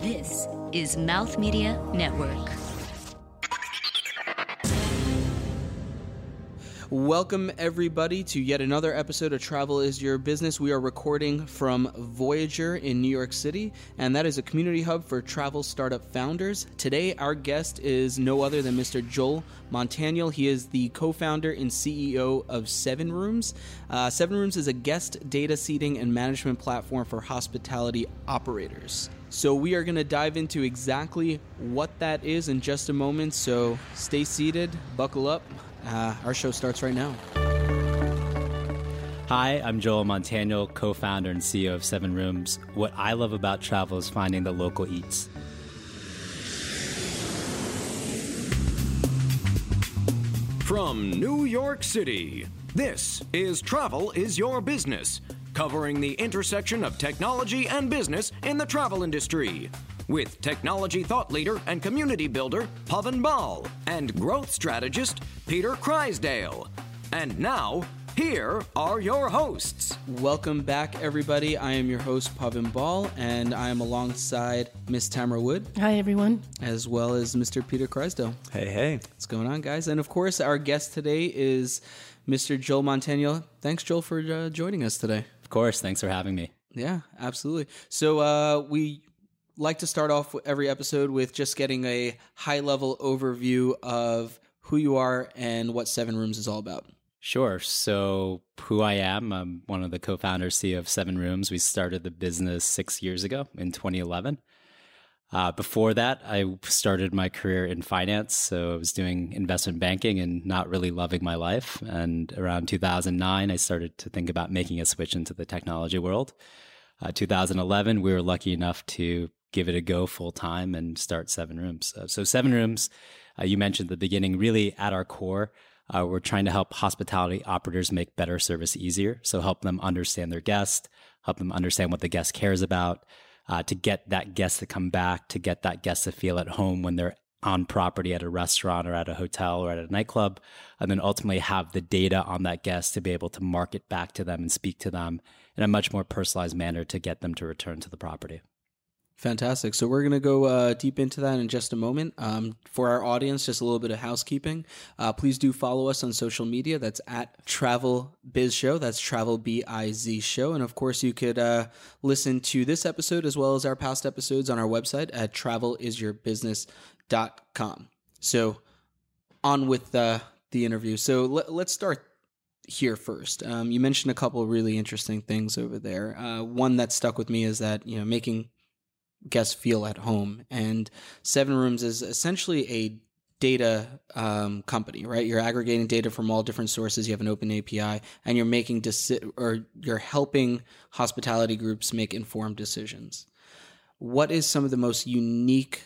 This is Mouth Media Network. Welcome, everybody, to yet another episode of Travel is Your Business. We are recording from Voyager in New York City, and that is a community hub for travel startup founders. Today, our guest is no other than Mr. Joel Montaniel. He is the co founder and CEO of Seven Rooms. Uh, Seven Rooms is a guest data seating and management platform for hospitality operators. So, we are going to dive into exactly what that is in just a moment. So, stay seated, buckle up. Uh, our show starts right now. Hi, I'm Joel Montaniel, co founder and CEO of Seven Rooms. What I love about travel is finding the local eats. From New York City, this is Travel is Your Business, covering the intersection of technology and business in the travel industry. With technology thought leader and community builder Pavan Bahl and growth strategist Peter Kreisdale. And now, here are your hosts. Welcome back, everybody. I am your host, Pavan Bahl, and I am alongside Miss Tamara Wood. Hi, everyone. As well as Mr. Peter Kreisdale. Hey, hey. What's going on, guys? And of course, our guest today is Mr. Joel Montaniel. Thanks, Joel, for uh, joining us today. Of course. Thanks for having me. Yeah, absolutely. So, uh, we like to start off every episode with just getting a high level overview of who you are and what Seven Rooms is all about. Sure. So, who I am, I'm one of the co founders, CEO of Seven Rooms. We started the business six years ago in 2011. Uh, before that, I started my career in finance. So, I was doing investment banking and not really loving my life. And around 2009, I started to think about making a switch into the technology world. Uh, 2011, we were lucky enough to give it a go full time and start Seven Rooms. Uh, so, Seven Rooms, uh, you mentioned at the beginning, really at our core, uh, we're trying to help hospitality operators make better service easier. So help them understand their guest, help them understand what the guest cares about, uh, to get that guest to come back, to get that guest to feel at home when they're on property at a restaurant or at a hotel or at a nightclub, and then ultimately have the data on that guest to be able to market back to them and speak to them in a much more personalized manner to get them to return to the property. Fantastic. So we're going to go uh, deep into that in just a moment. Um, for our audience, just a little bit of housekeeping. Uh, please do follow us on social media. That's at Travel Biz Show. That's Travel B I Z Show. And of course, you could uh, listen to this episode as well as our past episodes on our website at travelisyourbusiness.com. So on with the, the interview. So let, let's start here first. Um, you mentioned a couple really interesting things over there. Uh, one that stuck with me is that you know making guests feel at home. And Seven Rooms is essentially a data um, company, right? You're aggregating data from all different sources. You have an open API, and you're making deci- or you're helping hospitality groups make informed decisions. What is some of the most unique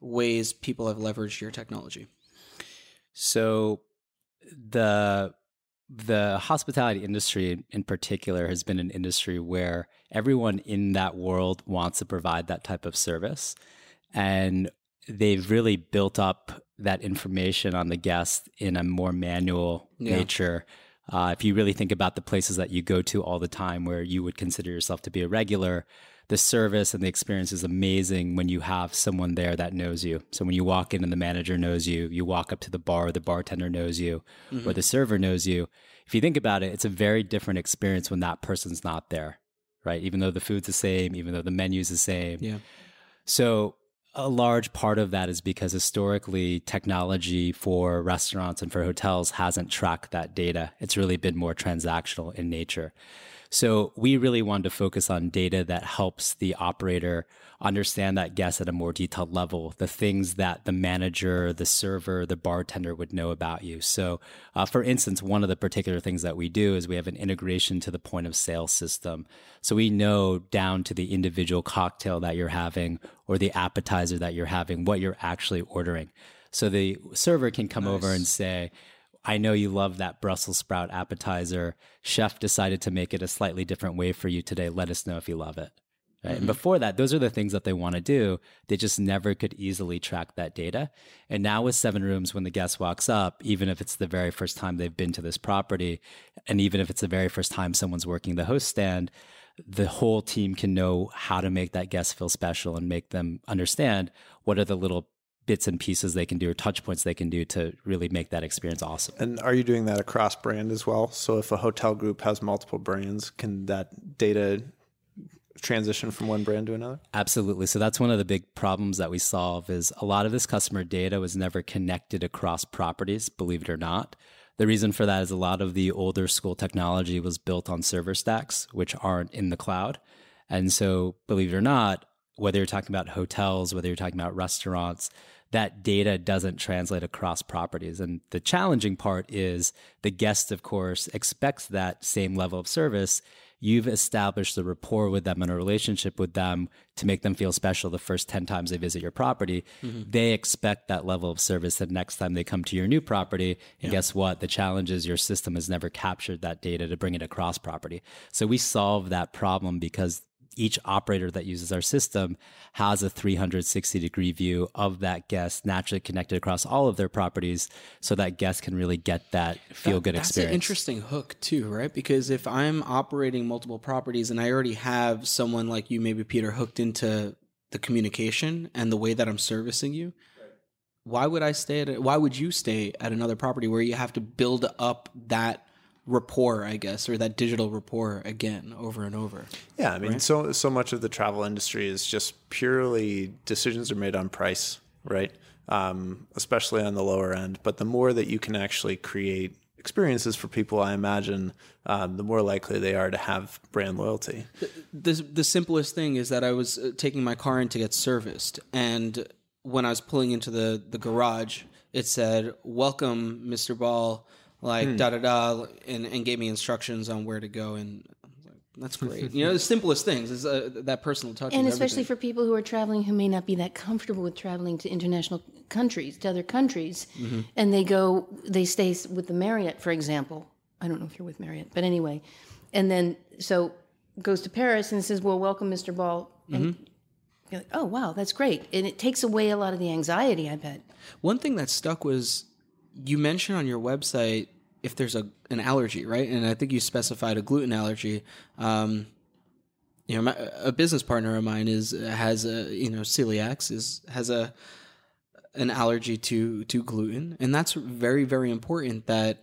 ways people have leveraged your technology? So the the hospitality industry in particular has been an industry where everyone in that world wants to provide that type of service and they've really built up that information on the guest in a more manual yeah. nature uh, if you really think about the places that you go to all the time where you would consider yourself to be a regular the service and the experience is amazing when you have someone there that knows you. So when you walk in and the manager knows you, you walk up to the bar, the bartender knows you, mm-hmm. or the server knows you. If you think about it, it's a very different experience when that person's not there, right? Even though the food's the same, even though the menu's the same. Yeah. So a large part of that is because historically technology for restaurants and for hotels hasn't tracked that data. It's really been more transactional in nature. So we really wanted to focus on data that helps the operator understand that guest at a more detailed level, the things that the manager, the server, the bartender would know about you. So, uh, for instance, one of the particular things that we do is we have an integration to the point of sale system. So we know down to the individual cocktail that you're having or the appetizer that you're having, what you're actually ordering. So the server can come nice. over and say, I know you love that Brussels sprout appetizer. Chef decided to make it a slightly different way for you today. Let us know if you love it. Right? Mm-hmm. And before that, those are the things that they want to do. They just never could easily track that data. And now with Seven Rooms, when the guest walks up, even if it's the very first time they've been to this property, and even if it's the very first time someone's working the host stand, the whole team can know how to make that guest feel special and make them understand what are the little bits and pieces they can do or touch points they can do to really make that experience awesome. And are you doing that across brand as well? So if a hotel group has multiple brands, can that data transition from one brand to another? Absolutely. So that's one of the big problems that we solve is a lot of this customer data was never connected across properties, believe it or not. The reason for that is a lot of the older school technology was built on server stacks, which aren't in the cloud. And so, believe it or not, whether you're talking about hotels, whether you're talking about restaurants, that data doesn't translate across properties. And the challenging part is the guest, of course, expects that same level of service you've established a rapport with them and a relationship with them to make them feel special the first 10 times they visit your property. Mm-hmm. They expect that level of service the next time they come to your new property. And yeah. guess what? The challenge is your system has never captured that data to bring it across property. So we solve that problem because each operator that uses our system has a 360 degree view of that guest naturally connected across all of their properties so that guests can really get that feel good that, experience. That's an interesting hook too, right? Because if I'm operating multiple properties and I already have someone like you, maybe Peter, hooked into the communication and the way that I'm servicing you, why would I stay at a, why would you stay at another property where you have to build up that rapport, I guess, or that digital rapport again over and over. Yeah, I mean, right? so so much of the travel industry is just purely decisions are made on price, right? Um, especially on the lower end. But the more that you can actually create experiences for people, I imagine, um, the more likely they are to have brand loyalty. The, the, the simplest thing is that I was uh, taking my car in to get serviced, and when I was pulling into the the garage, it said, "Welcome, Mr. Bahl." Like hmm. da da da, and, and gave me instructions on where to go, and like, that's great. you know, the simplest things is uh, that personal touch, and especially everything. for people who are traveling who may not be that comfortable with traveling to international countries, to other countries, mm-hmm. and they go, they stay with the Marriott, for example. I don't know if you're with Marriott, but anyway, and then so goes to Paris and says, "Well, welcome, Mr. Bahl," and mm-hmm. you're like, "Oh, wow, that's great," and it takes away a lot of the anxiety. I bet. One thing that stuck was you mentioned on your website if there's a an allergy, right? And I think you specified a gluten allergy. Um, you know, my, a business partner of mine is has a you know celiac is has a an allergy to to gluten, and that's very very important. That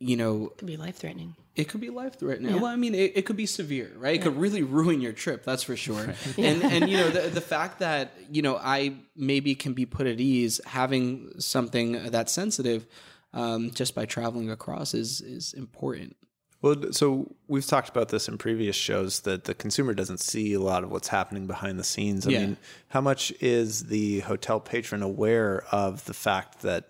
you know it be life threatening. It could be life threatening. Yeah. Well, I mean, it, it, could be severe, right? It yeah. could really ruin your trip. That's for sure. Right. And and you know the the fact that you know I maybe can be put at ease having something that sensitive um, just by traveling across is is important. Well, so we've talked about this in previous shows that the consumer doesn't see a lot of what's happening behind the scenes. I yeah. mean, how much is the hotel patron aware of the fact that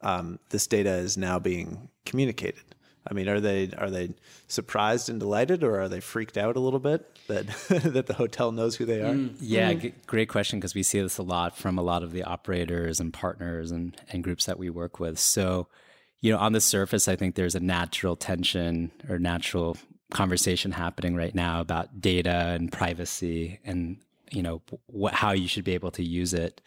um, this data is now being communicated? I mean, are they are they surprised and delighted, or are they freaked out a little bit that that the hotel knows who they are? Mm. Yeah, mm. g- great question because we see this a lot from a lot of the operators and partners and and groups that we work with. So, you know, on the surface, I think there's a natural tension or natural conversation happening right now about data and privacy and you know what how you should be able to use it.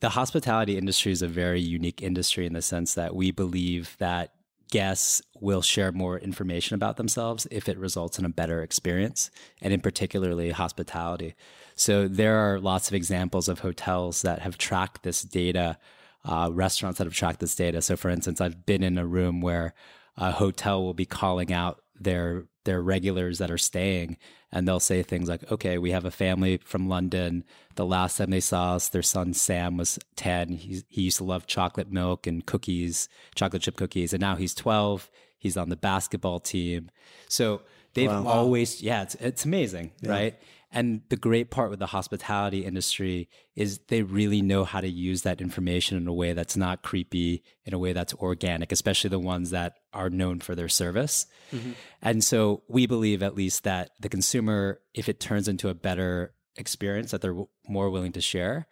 The hospitality industry is a very unique industry in the sense that we believe that guests will share more information about themselves if it results in a better experience, and in particularly hospitality. So there are lots of examples of hotels that have tracked this data, uh, restaurants that have tracked this data. So, for instance, I've been in a room where a hotel will be calling out their their regulars that are staying and they'll say things like okay we have a family from london. The last time they saw us their son sam was 10 he, he used to love chocolate milk and cookies chocolate chip cookies and now he's 12 he's on the basketball team. So they've wow. always yeah it's, it's amazing yeah. right and the great part with the hospitality industry is they really know how to use that information in a way that's not creepy, in a way that's organic, especially the ones that are known for their service. Mm-hmm. And so we believe at least that the consumer, if it turns into a better experience that they're more willing to share,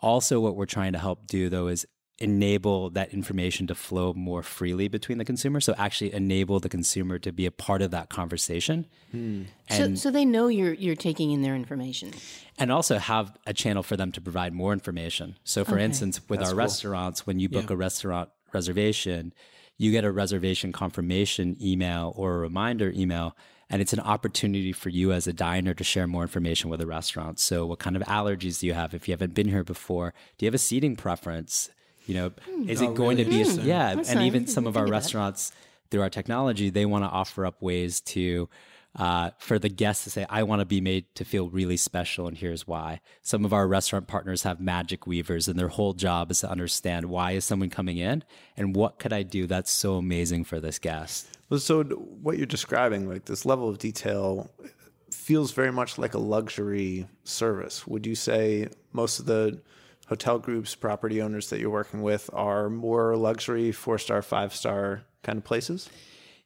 also what we're trying to help do though is enable that information to flow more freely between the consumer. So actually enable the consumer to be a part of that conversation. Hmm. so, so they know you're you're taking in their information. And also have a channel for them to provide more information. So for okay. instance, with That's our cool. restaurants, when you book yeah. a restaurant reservation, you get a reservation confirmation email or a reminder email and it's an opportunity for you as a diner to share more information with the restaurant. So, what kind of allergies do you have? If you haven't been here before, do you have a seating preference? You know, Hmm. is Oh, it going really? to be? A, yeah, That's and nice. even some of our think of that. restaurants through our technology, they want to offer up ways to uh, for the guests to say, I want to be made to feel really special, and here's why. Some of our restaurant partners have magic weavers, and their whole job is to understand why is someone coming in and what could I do that's so amazing for this guest. Well, so what you're describing, like this level of detail, feels very much like a luxury service. Would you say most of the hotel groups, property owners that you're working with are more luxury, four star, five star kind of places?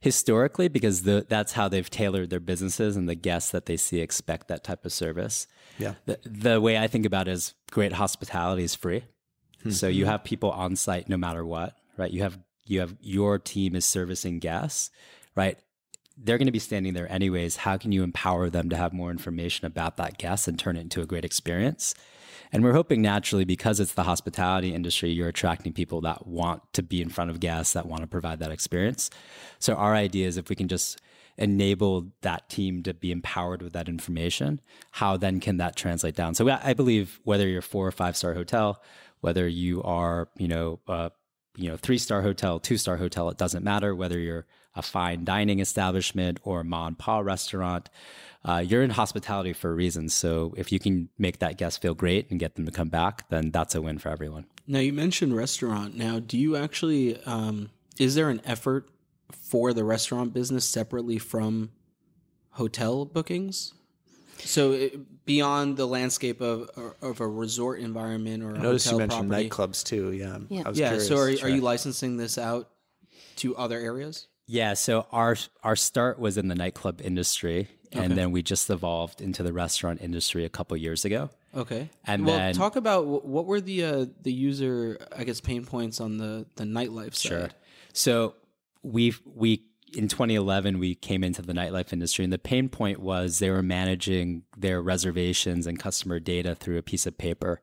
historically because the, that's how they've tailored their businesses and the guests that they see expect that type of service. Yeah. The, the way I think about it is great hospitality is free. Hmm. So you have people on site no matter what, right? You have you have your team is servicing guests, right? They're going to be standing there anyways. How can you empower them to have more information about that guest and turn it into a great experience? And we're hoping naturally because it's the hospitality industry, you're attracting people that want to be in front of guests, that want to provide that experience. So our idea is if we can just enable that team to be empowered with that information, how then can that translate down? So I believe whether you're four or five star hotel, whether you are, you know, you know, three star hotel, two star hotel, it doesn't matter whether you're a fine dining establishment or a ma and pa restaurant. Uh, you're in hospitality for a reason. So if you can make that guest feel great and get them to come back, then that's a win for everyone. Now you mentioned restaurant. Now, do you actually um, is there an effort for the restaurant business separately from hotel bookings? So it, beyond the landscape of of a resort environment or a I noticed you mentioned property. nightclubs too. Yeah. Yeah. I was Yeah. curious So are, are you licensing this out to other areas? Yeah, so our our start was in the nightclub industry, and then we just evolved into the restaurant industry a couple years ago. Okay. And well, then- talk about what were the uh, the user I guess pain points on the the nightlife side. Sure. So we we in 2011 we came into the nightlife industry, and the pain point was they were managing their reservations and customer data through a piece of paper.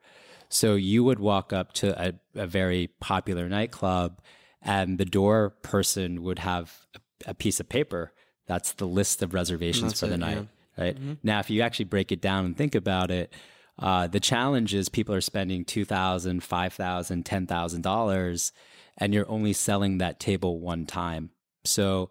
So you would walk up to a, a very popular nightclub, and the door person would have a, a piece of paper. That's the list of reservations for the it, night. yeah. Right now, if you actually break it down and think about it, uh, the challenge is people are spending two thousand, five thousand, ten thousand dollars, and you're only selling that table one time. So,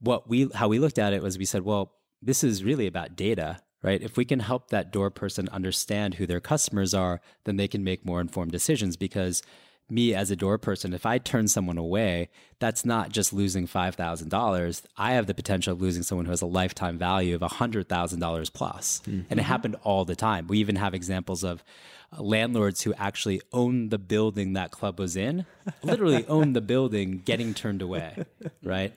what we how we looked at it was we said, well, this is really about data, right? If we can help that door person understand who their customers are, then they can make more informed decisions because me as a door person, if I turn someone away, that's not just losing $5,000. I have the potential of losing someone who has a lifetime value of $100,000 plus. And it happened all the time. We even have examples of uh, landlords who actually own the building that club was in, literally own the building getting turned away, right?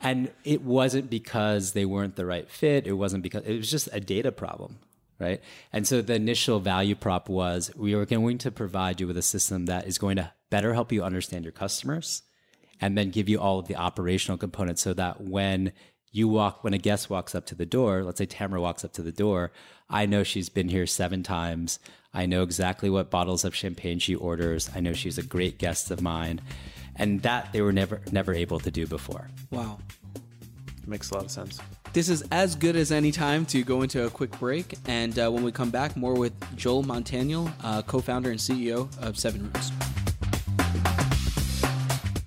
And it wasn't because they weren't the right fit. It wasn't because it was just a data problem, right? And so the initial value prop was we are going to provide you with a system that is going to better help you understand your customers and then give you all of the operational components so that when you walk when a guest walks up to the door let's say tamara walks up to the door i know she's been here seven times i know exactly what bottles of champagne she orders i know she's a great guest of mine and that they were never never able to do before Wow. Makes a lot of sense. This is as good as any time to go into a quick break. And uh, when we come back, more with Joel Montaniel, uh, co founder and CEO of Seven Rooms.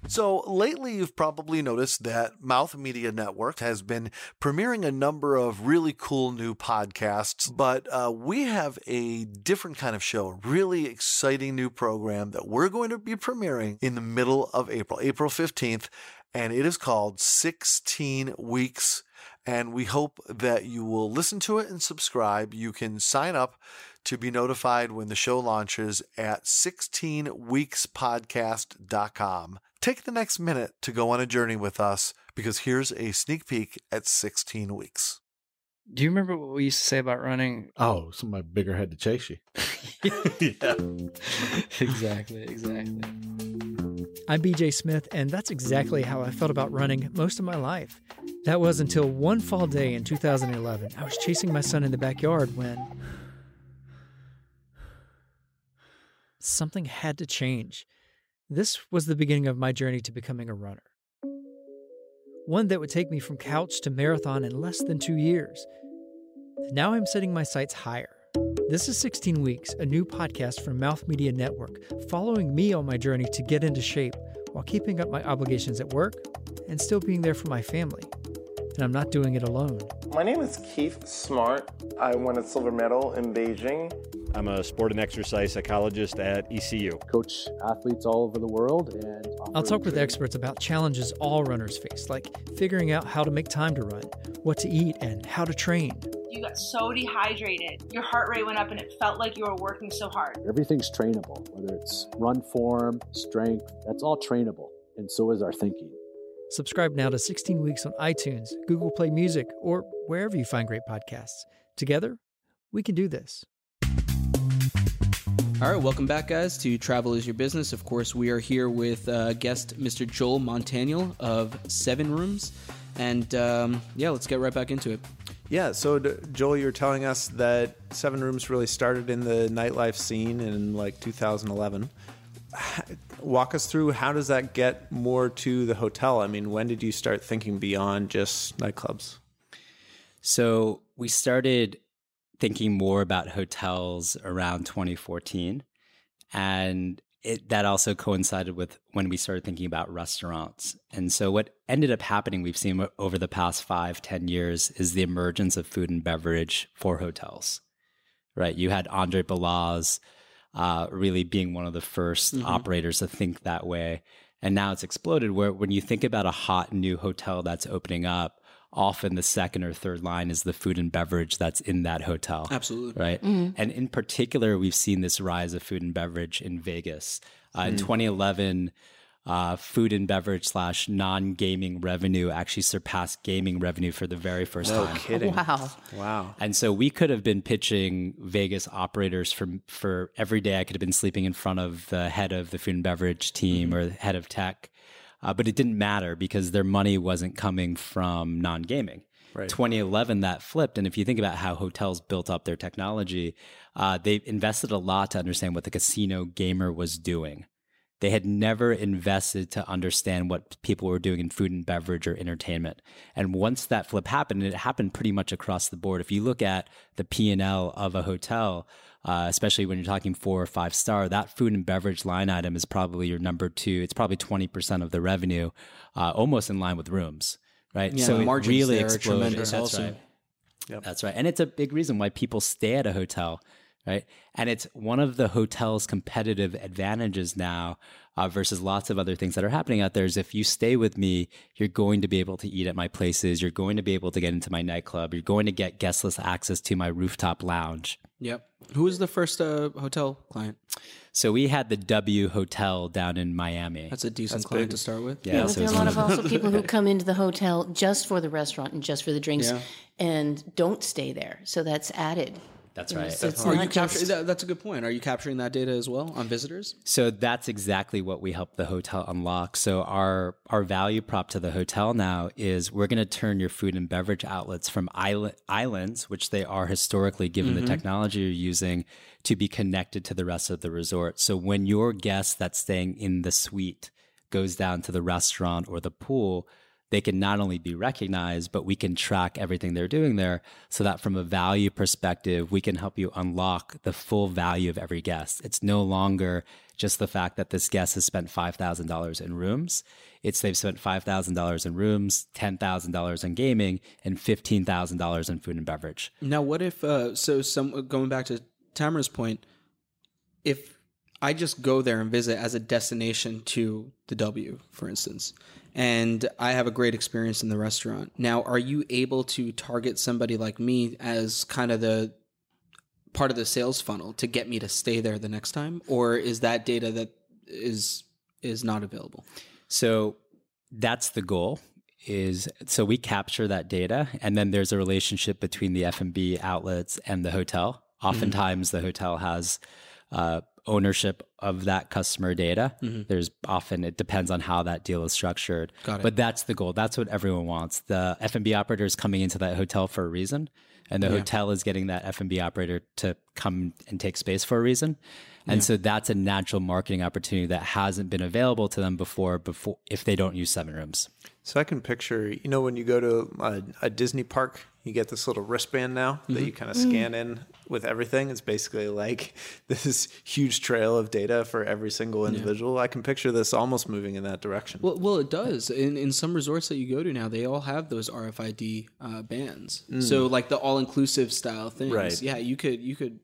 So lately, you've probably noticed that Mouth Media Network has been premiering a number of really cool new podcasts, but uh, we have a different kind of show, a really exciting new program that we're going to be premiering in the middle of April, April 15th, and it is called 16 Weeks. And we hope that you will listen to it and subscribe. You can sign up to be notified when the show launches at 16weekspodcast.com. Take the next minute to go on a journey with us because here's a sneak peek at 16 weeks. Do you remember what we used to say about running? Oh, somebody bigger had to chase you. yeah. exactly, exactly. I'm BJ Smith, and that's exactly how I felt about running most of my life. That was until one fall day in 2011. I was chasing my son in the backyard when something had to change. This was the beginning of my journey to becoming a runner. one that would take me from couch to marathon in less than two years. Now I'm setting my sights higher. This is 16 Weeks, a new podcast from Mouth Media Network, following me on my journey to get into shape while keeping up my obligations at work and still being there for my family. And I'm not doing it alone. My name is Keith Smart. I won a silver medal in Beijing. I'm a sport and exercise psychologist at ECU. Coach athletes all over the world and I'll talk with experts about challenges all runners face, like figuring out how to make time to run, what to eat, and how to train. You got so dehydrated, your heart rate went up, and it felt like you were working so hard. Everything's trainable, whether it's run form, strength, that's all trainable, and so is our thinking. Subscribe now to 16 Weeks on iTunes, Google Play Music, or wherever you find great podcasts. Together, we can do this. All right, welcome back, guys, to Travel is Your Business. Of course, we are here with uh, guest Mr. Joel Montaniel of Seven Rooms. And um, yeah, let's get right back into it. Yeah, so Joel, you're telling us that Seven Rooms really started in the nightlife scene in like 2011. Walk us through how does that get more to the hotel? I mean, when did you start thinking beyond just nightclubs? So we started thinking more about hotels around 2014. And it, that also coincided with when we started thinking about restaurants. And so, what ended up happening, we've seen over the past five, ten years, is the emergence of food and beverage for hotels. Right? You had Andre Balazs uh, really being one of the 1st mm-hmm. operators to think that way. And now it's exploded where when you think about a hot new hotel that's opening up, often the second or third line is the food and beverage that's in that hotel. Absolutely. Right. Mm-hmm. And in particular, we've seen this rise of food and beverage in Vegas. Uh, mm. In 2011, uh, food and beverage slash non gaming revenue actually surpassed gaming revenue for the very first no time. No kidding! Wow, wow! And so we could have been pitching Vegas operators for for every day. I could have been sleeping in front of the head of the food and beverage team mm-hmm. or head of tech, uh, but it didn't matter because their money wasn't coming from non gaming. Right. 2011, that flipped. And if you think about how hotels built up their technology, uh, they invested a lot to understand what the casino gamer was doing. They had never invested to understand what people were doing in food and beverage or entertainment. And once that flip happened, and it happened pretty much across the board. If you look at the P and L of a hotel, uh, especially when you're talking four or five star, that food and beverage line item is probably your number two. It's probably 20% of the revenue, uh, almost in line with rooms, right? Yeah, so it really exploded. That's also. right. Yep. That's right. And it's a big reason why people stay at a hotel right? And it's one of the hotel's competitive advantages now uh, versus lots of other things that are happening out there is if you stay with me, you're going to be able to eat at my places. You're going to be able to get into my nightclub. You're going to get guestless access to my rooftop lounge. Yep. Who was the first uh, hotel client? So we had the W Hotel down in Miami. That's a decent That's client big. to start with. Yeah, yeah but so there are a lot of also people who come into the hotel just for the restaurant and just for the drinks yeah. and don't stay there. So that's added. That's right. So are you capturing? That, that's a good point. Are you capturing that data as well on visitors? So that's exactly what we help the hotel unlock. So our our value prop to the hotel now is we're going to turn your food and beverage outlets from island, islands, which they are historically, given mm-hmm. the technology you're using, to be connected to the rest of the resort. So when your guest that's staying in the suite goes down to the restaurant or the pool they can not only be recognized, but we can track everything they're doing there so that from a value perspective, we can help you unlock the full value of every guest. It's no longer just the fact that this guest has spent $5,000 in rooms. It's they've spent $5,000 in rooms, $10,000 in gaming, and $15,000 in food and beverage. Now, what if, uh, so some, going back to Tamara's point, if I just go there and visit as a destination to the W, for instance, and I have a great experience in the restaurant. Now, are you able to target somebody like me as kind of the part of the sales funnel to get me to stay there the next time, or is that data that is is not available? So that's the goal is so we capture that data and then there's a relationship between the F&B outlets and the hotel. Mm-hmm. Oftentimes mm-hmm. the hotel has uh, ownership of that customer data. Mm-hmm. There's often it depends on how that deal is structured. Got it. But that's the goal. That's what everyone wants. The F&B operator is coming into that hotel for a reason, and the Yeah. hotel is getting that F&B operator to come and take space for a reason. And Yeah. so that's a natural marketing opportunity that hasn't been available to them before before if they don't use seven rooms. So I can picture, you know, when you go to a, a Disney park, you get this little wristband now that Mhm. you kind of scan in with everything. It's basically like this huge trail of data for every single individual. I can picture this almost moving in that direction. Well, well, it does. In in some resorts that you go to now, they all have those RFID uh, bands. Mm. So like the all inclusive style things. Right. Yeah, you could you could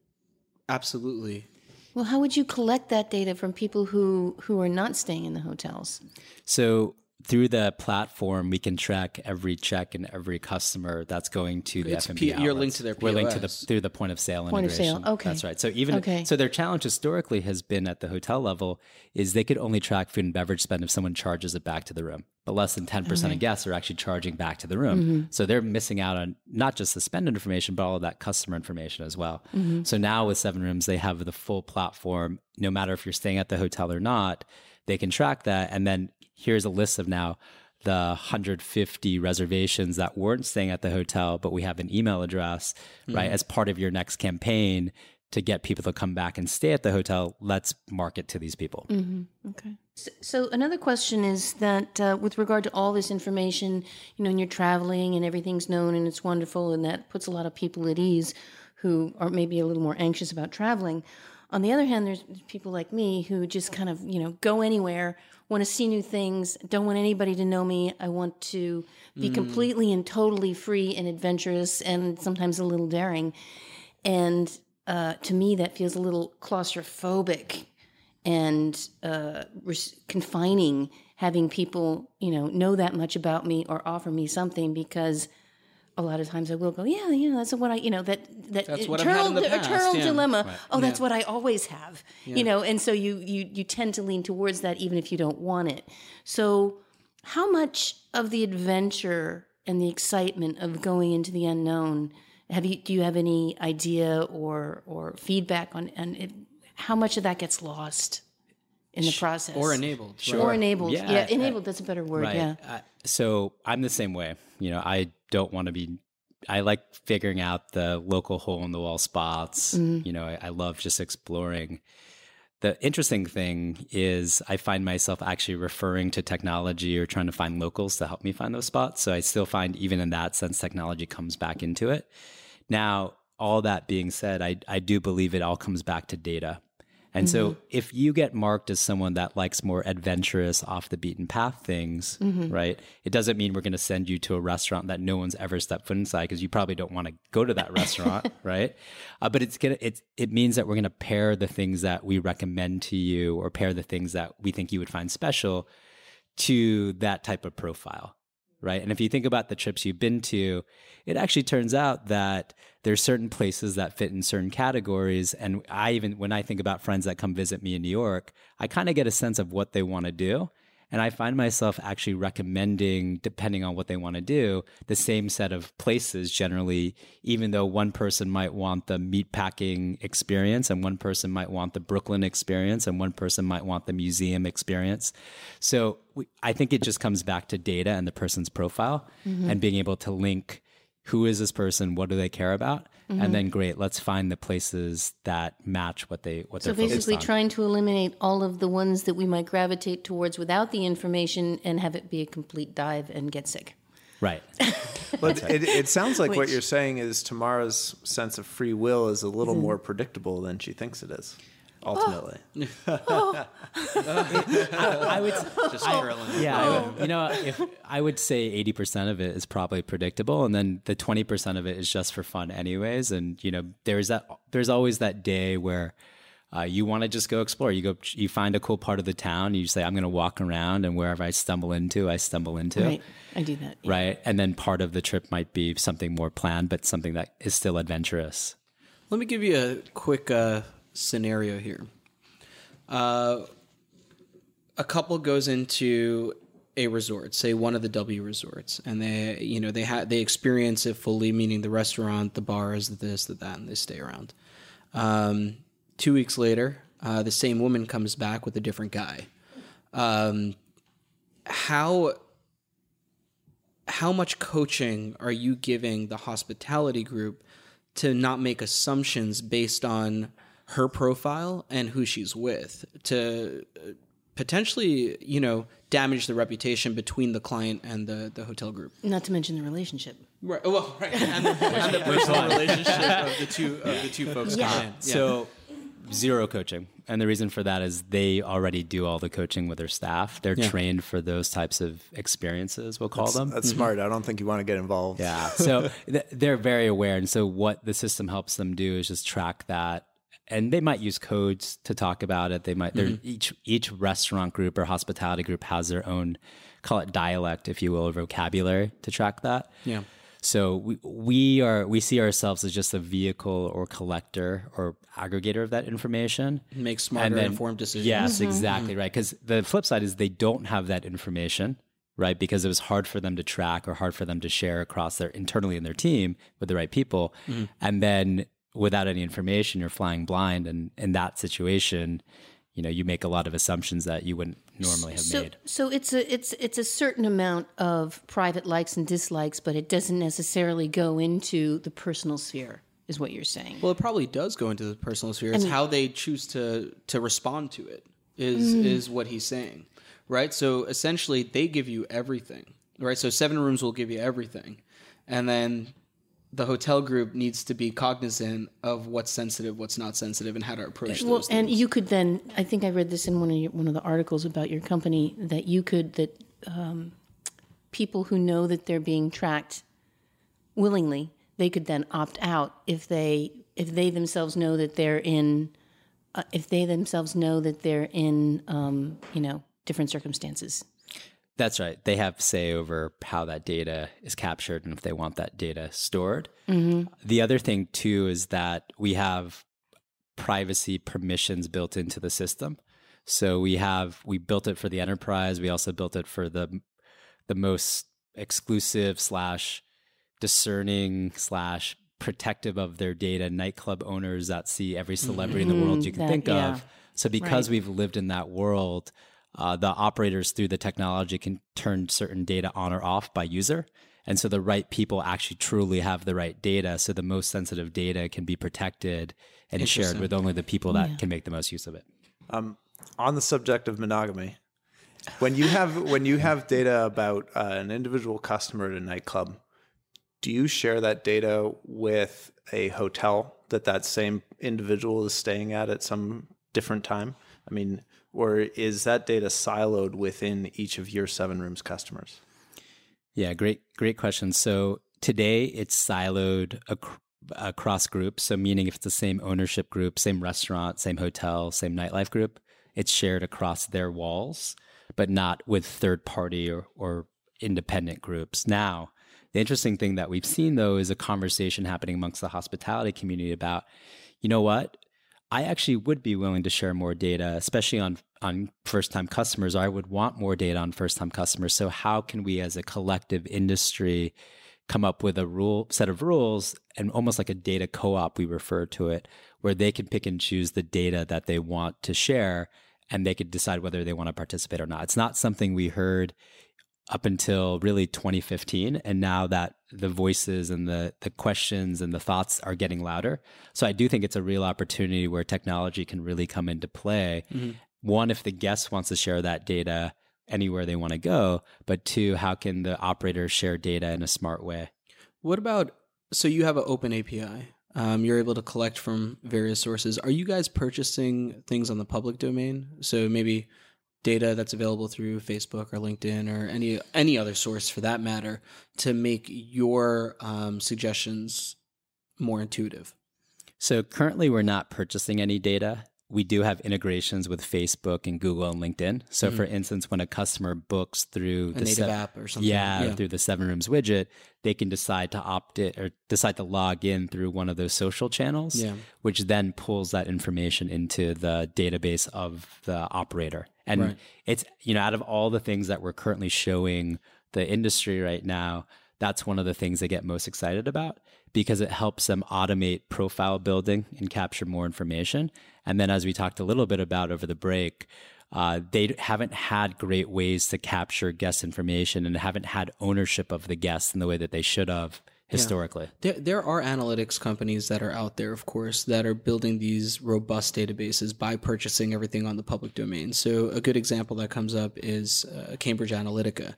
absolutely. Well, how would you collect that data from people who who are not staying in the hotels? So through the platform, we can track every check and every customer that's going to the It's F&B P- you're linked to their We're linked to the POS. through the point of sale Point of sale, okay. That's right. So even Okay. so, their challenge historically has been at the hotel level is they could only track food and beverage spend if someone charges it back to the room. But less than ten percent Okay. of guests are actually charging back to the room. Mhm. So they're missing out on not just the spend information, but all of that customer information as well. Mhm. So now with Seven Rooms, they have the full platform. No matter if you're staying at the hotel or not, they can track that. And then here's a list of now the 150 reservations that weren't staying at the hotel, but we have an email address, right? Mhm. As part of your next campaign to get people to come back and stay at the hotel, let's market to these people. hmm Okay. So, so another question is that uh, with regard to all this information, you know, and you're traveling and everything's known and it's wonderful, and that puts a lot of people at ease who are maybe a little more anxious about traveling. On the other hand, there's people like me who just kind of, you know, go anywhere, want to see new things, don't want anybody to know me. I want to be Mm. completely and totally free and adventurous and sometimes a little daring. And uh, to me, that feels a little claustrophobic and uh, res- confining having people, you know, know that much about me or offer me something because a lot of times I will go, yeah, yeah, that's what I, you know, that that That's what I've had eternal, in the past, eternal yeah. dilemma. Right. Oh, that's Yeah. what I always have, Yeah. you know, and so you you you tend to lean towards that even if you don't want it. So, how much of the adventure and the excitement of going into the unknown have you? Do you have any idea or or feedback on and it, how much of that gets lost in the process or enabled, Sure. or enabled? Yeah, I- enabled. That's a better word. Right. Yeah. Uh, so I'm the same way. You know, I don't want to be. I like figuring out the local hole in the wall spots. Mhm. You know, I, I love just exploring. The interesting thing is, I find myself actually referring to technology or trying to find locals to help me find those spots. So I still find, even in that sense, technology comes back into it. Now, all that being said, I, I do believe it all comes back to data. And so Mhm. if you get marked as someone that likes more adventurous, off the beaten path things, Mhm. right? It doesn't mean we're going to send you to a restaurant that no one's ever stepped foot inside because you probably don't want to go to that restaurant, right? Uh, but it's gonna it's it means that we're going to pair the things that we recommend to you or pair the things that we think you would find special to that type of profile right? And if you think about the trips you've been to, it actually turns out that there's certain places that fit in certain categories. And I even, when I think about friends that come visit me in New York, I kind of get a sense of what they want to do. And I find myself actually recommending, depending on what they want to do, the same set of places generally, even though one person might want the meatpacking experience and one person might want the Brooklyn experience and one person might want the museum experience. So we, I think it just comes back to data and the person's profile Mhm. and being able to link who is this person, what do they care about? Mhm. And then great, let's find the places that match what they what So they're focused basically, on. trying to eliminate all of the ones that we might gravitate towards without the information and have it be a complete dive and get sick. Right. But it, it sounds like what you're saying is Tamara's sense of free will is a little Mhm. more predictable than she thinks it is, ultimately. I would Just I- yeah, I would- you know, if I would say eighty percent of it is probably predictable, and then the twenty percent of it is just for fun, anyways. And you know, there's that. There's always that day where. Uh, you want to just go explore. You go, you find a cool part of the town. You say, "I'm going to walk around," and wherever I stumble into, I stumble into. Right. I do that. yeah. Right, and then part of the trip might be something more planned, but something that is still adventurous. Let me give you a quick uh, scenario here. Uh, a couple goes into a resort, say one of the W resorts, and they, you know, they ha- they experience it fully, meaning the restaurant, the bars, the this, the that, and they stay around. Um, two weeks later, uh, the same woman comes back with a different guy. Um, how how much coaching are you giving the hospitality group to not make assumptions based on her profile and who she's with to uh, potentially you know damage the reputation between the client and the the hotel group Not to mention the relationship. right well right and the, and the personal relationship of the two of the two folks Yeah. coming in. So zero coaching. And the reason for that is they already do all the coaching with their staff. They're Yeah. trained for those types of experiences, we'll call That's, them. that's smart. I don't think you want to get involved. Yeah. So th- they're very aware. And so what the system helps them do is just track that. And they might use codes to talk about it. They might, they're Mhm. each, each restaurant group or hospitality group has their own, call it dialect, if you will, or vocabulary to track that. Yeah. So we, we are we see ourselves as just a vehicle or collector or aggregator of that information. Make smarter, informed decisions. Yes, Mhm. exactly right. Because the flip side is they don't have that information, right? Because it was hard for them to track or hard for them to share across their internally in their team with the right people, Mhm. and then without any information, you're flying blind. And in that situation, you know, you make a lot of assumptions that you wouldn't normally have so, made. So it's a it's it's a certain amount of private likes and dislikes, but it doesn't necessarily go into the personal sphere, is what you're saying. Well, it probably does go into the personal sphere. I It's mean- how they choose to to respond to it is Mm. is what he's saying, right? So essentially, they give you everything, right? So seven rooms will give you everything, and then the hotel group needs to be cognizant of what's sensitive, what's not sensitive, and how to approach well, those. and things. you could then I think I read this in one of your, one of the articles about your company that you could that um, people who know that they're being tracked willingly they could then opt out if they if they themselves know that they're in uh, if they themselves know that they're in um, you know different circumstances. That's right. They have say over how that data is captured and if they want that data stored. Mhm. The other thing too is that we have privacy permissions built into the system. So we have we built it for the enterprise. We also built it for the the most exclusive slash discerning slash protective of their data nightclub owners that see every celebrity in the world Mhm, you can that- think yeah. of. So because Right. we've lived in that world, uh, the operators through the technology can turn certain data on or off by user. And so the right people actually truly have the right data. So the most sensitive data can be protected and shared with only the people that Yeah. can make the most use of it. Um, on the subject of monogamy, when you have when you have data about uh, an individual customer at a nightclub, do you share that data with a hotel that that same individual is staying at at some different time? I mean, or is that data siloed within each of your seven rooms customers? Yeah, great, great question. So today it's siloed ac- across groups. So meaning if it's the same ownership group, same restaurant, same hotel, same nightlife group, it's shared across their walls, but not with third party or, or independent groups. Now, the interesting thing that we've seen though is a conversation happening amongst the hospitality community about, you know what? I actually would be willing to share more data, especially on on first time customers. I would want more data on first time customers. So how can we, as a collective industry, come up with a rule set of rules and almost like a data co-op we refer to it, where they can pick and choose the data that they want to share, and they could decide whether they want to participate or not. It's not something we heard up until really 2015 and now that the voices and the the questions and the thoughts are getting louder so i do think it's a real opportunity where technology can really come into play Mhm. one if the guest wants to share that data anywhere they want to go but two how can the operator share data in a smart way What about so you have an open API? Um, you're able to collect from various sources. Are you guys purchasing things on the public domain? So maybe data that's available through Facebook or LinkedIn or any any other source for that matter to make your um, suggestions more intuitive. So currently, we're not purchasing any data. We do have integrations with Facebook and Google and LinkedIn. So, Mhm. for instance, when a customer books through A the native se- app or something, yeah, yeah. through the Seven Rooms widget, they can decide to opt it or decide to log in through one of those social channels, Yeah. which then pulls that information into the database of the operator. And Right. it's you know out of all the things that we're currently showing the industry right now that's one of the things they get most excited about because it helps them automate profile building and capture more information. And then, as we talked a little bit about over the break, uh, they haven't had great ways to capture guest information and haven't had ownership of the guests in the way that they should have historically. Yeah. There, there are analytics companies that are out there, of course, that are building these robust databases by purchasing everything on the public domain. So, a good example that comes up is uh, Cambridge Analytica.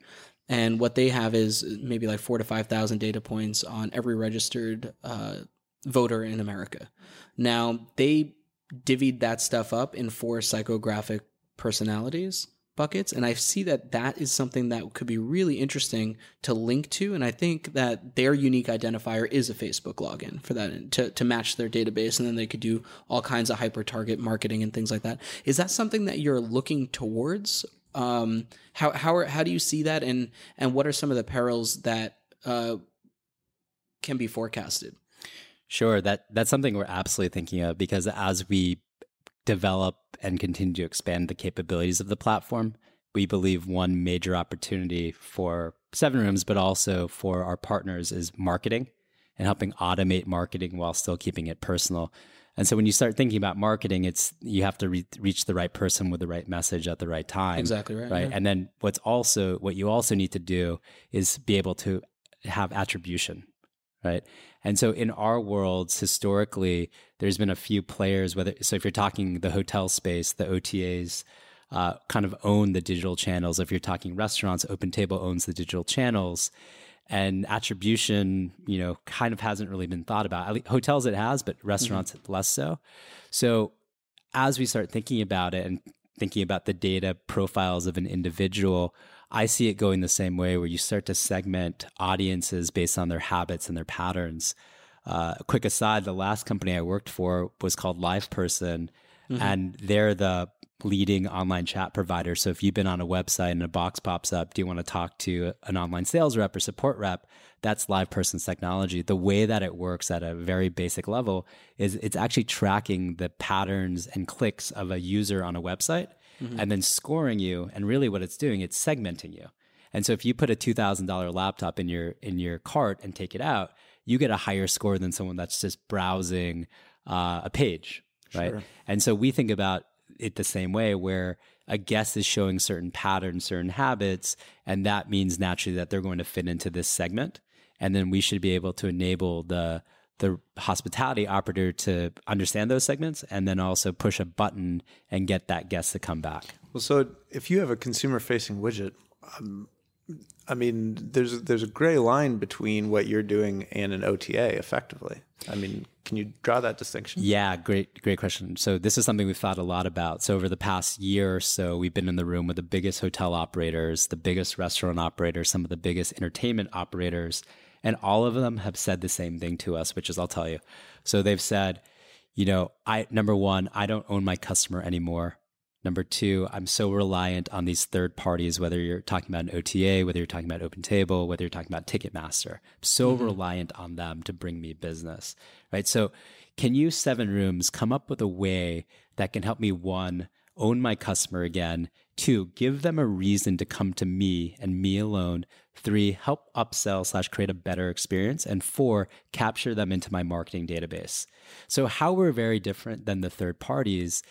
And what they have is maybe like four to 5,000 data points on every registered uh, voter in America. Now, they divvied that stuff up in four psychographic personalities buckets and i see that that is something that could be really interesting to link to and i think that their unique identifier is a facebook login for that to, to match their database and then they could do all kinds of hyper target marketing and things like that. Is that something that you're looking towards? Um, how how are, how do you see that and and what are some of the perils that uh, can be forecasted? Sure, that that's something we're absolutely thinking of because as we develop and continue to expand the capabilities of the platform, we believe one major opportunity for Seven Rooms, but also for our partners, is marketing and helping automate marketing while still keeping it personal. And so when you start thinking about marketing, it's you have to re- reach the right person with the right message at the right time. Exactly right. Right. yeah. And then what's also what you also need to do is be able to have attribution. Right. And so in our worlds, historically, there's been a few players, whether so if you're talking the hotel space, the OTAs uh, kind of own the digital channels. If you're talking restaurants, Open Table owns the digital channels. And attribution, you know, kind of hasn't really been thought about. At least hotels it has, but restaurants less so. So as we start thinking about it and thinking about the data profiles of an individual, I see it going the same way where you start to segment audiences based on their habits and their patterns. Uh, quick aside the last company I worked for was called LivePerson, Mhm. and they're the leading online chat provider. So if you've been on a website and a box pops up, do you want to talk to an online sales rep or support rep? That's LivePerson's technology. The way that it works at a very basic level is it's actually tracking the patterns and clicks of a user on a website Mhm. and then scoring you. And really what it's doing, it's segmenting you. And so if you put a $2,000 laptop in your in your cart and take it out, you get a higher score than someone that's just browsing uh, a page, right? Sure. And so we think about it the same way where a guest is showing certain patterns, certain habits, and that means naturally that they're going to fit into this segment. And then we should be able to enable the the hospitality operator to understand those segments and then also push a button and get that guest to come back. Well, so if you have a consumer-facing widget, um, I mean, there's there's a gray line between what you're doing and an OTA, effectively. I mean, can you draw that distinction? Yeah, great, great question. So this is something we've thought a lot about. So over the past year or so, we've been in the room with the biggest hotel operators, the biggest restaurant operators, some of the biggest entertainment operators, and all of them have said the same thing to us, which is I'll tell you. So they've said, you know, I number one, I don't own my customer anymore. Number two, I'm so reliant on these third parties, whether you're talking about an OTA, whether you're talking about Open Table, whether you're talking about Ticketmaster. I'm so Mhm. reliant on them to bring me business, right? So, can you, Seven Rooms, come up with a way that can help me, one, own my customer again, two, give them a reason to come to me and me alone, three, help upsell slash create a better experience, and four, capture them into my marketing database. So, how we're very different than the third parties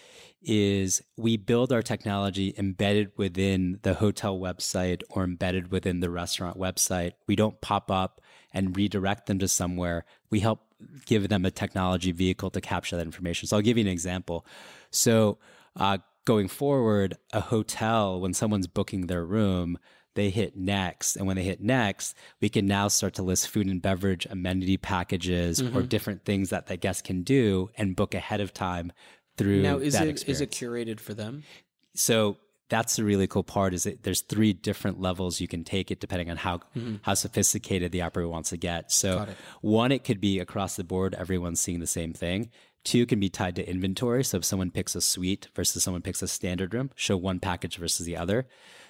is we build our technology embedded within the hotel website or embedded within the restaurant website. We don't pop up and redirect them to somewhere. We help give them a technology vehicle to capture that information. So I'll give you an example. So uh, going forward, a hotel, when someone's booking their room, they hit next. And when they hit next, we can now start to list food and beverage amenity packages or Mhm. different things that the guest can do and book ahead of time through now is that it experience. is it curated for them? So that's the really cool part is that there's three different levels you can take it depending on how Mhm. how sophisticated the operator wants to get. So it. one, it could be across the board, everyone's seeing the same thing. Two can be tied to inventory. So if someone picks a suite versus someone picks a standard room, show one package versus the other.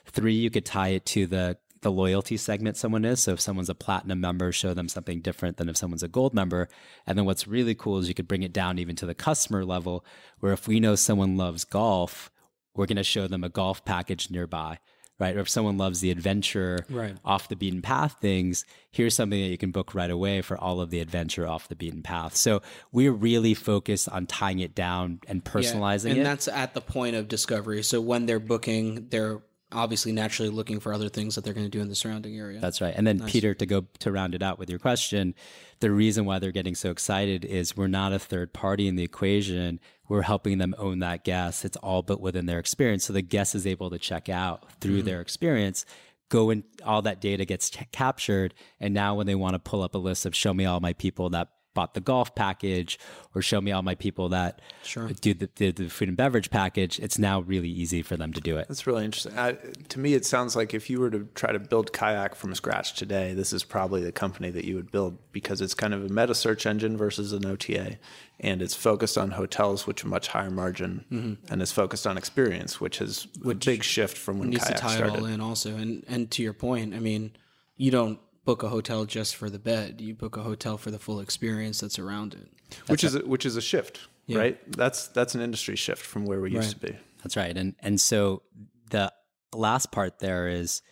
Three, you could tie it to the the loyalty segment someone is. So if someone's a platinum member, show them something different than if someone's a gold member. And then what's really cool is you could bring it down even to the customer level, where if we know someone loves golf, we're going to show them a golf package nearby. right? Or if someone loves the adventure, Right. off the beaten path things, here's something that you can book right away for all of the adventure off the beaten path. So we're really focused on tying it down and Yeah, personalizing and it. that's at the point of discovery. So when they're booking, they're obviously naturally looking for other things that they're going to do in the surrounding area. That's right. And then Nice. Peter, to go to round it out with your question, the reason why they're getting so excited is we're not a third party in the equation. We're helping them own that guest. It's all built within their experience. So the guest is able to check out through Mhm. their experience, go in, all that data gets ca- captured. And now when they want to pull up a list of show me all my people that bought the golf package or show me all my people that Sure. do the, did the food and beverage package, it's now really easy for them to do it. That's really interesting. I, to me, it sounds like if you were to try to build kayak from scratch today, this is probably the company that you would build because it's kind of a meta search engine versus an OTA, and it's focused on hotels, which are much higher margin, Mhm. and it's focused on experience, which is a big shift from when needs kayak to tie started. it all in also. And and to your point, I mean, you don't book a hotel just for the bed. You book a hotel for the full experience that's around it. which is a, which is a shift, Yeah. right? That's that's an industry shift from where we used to be. That's right. And and so the last part there is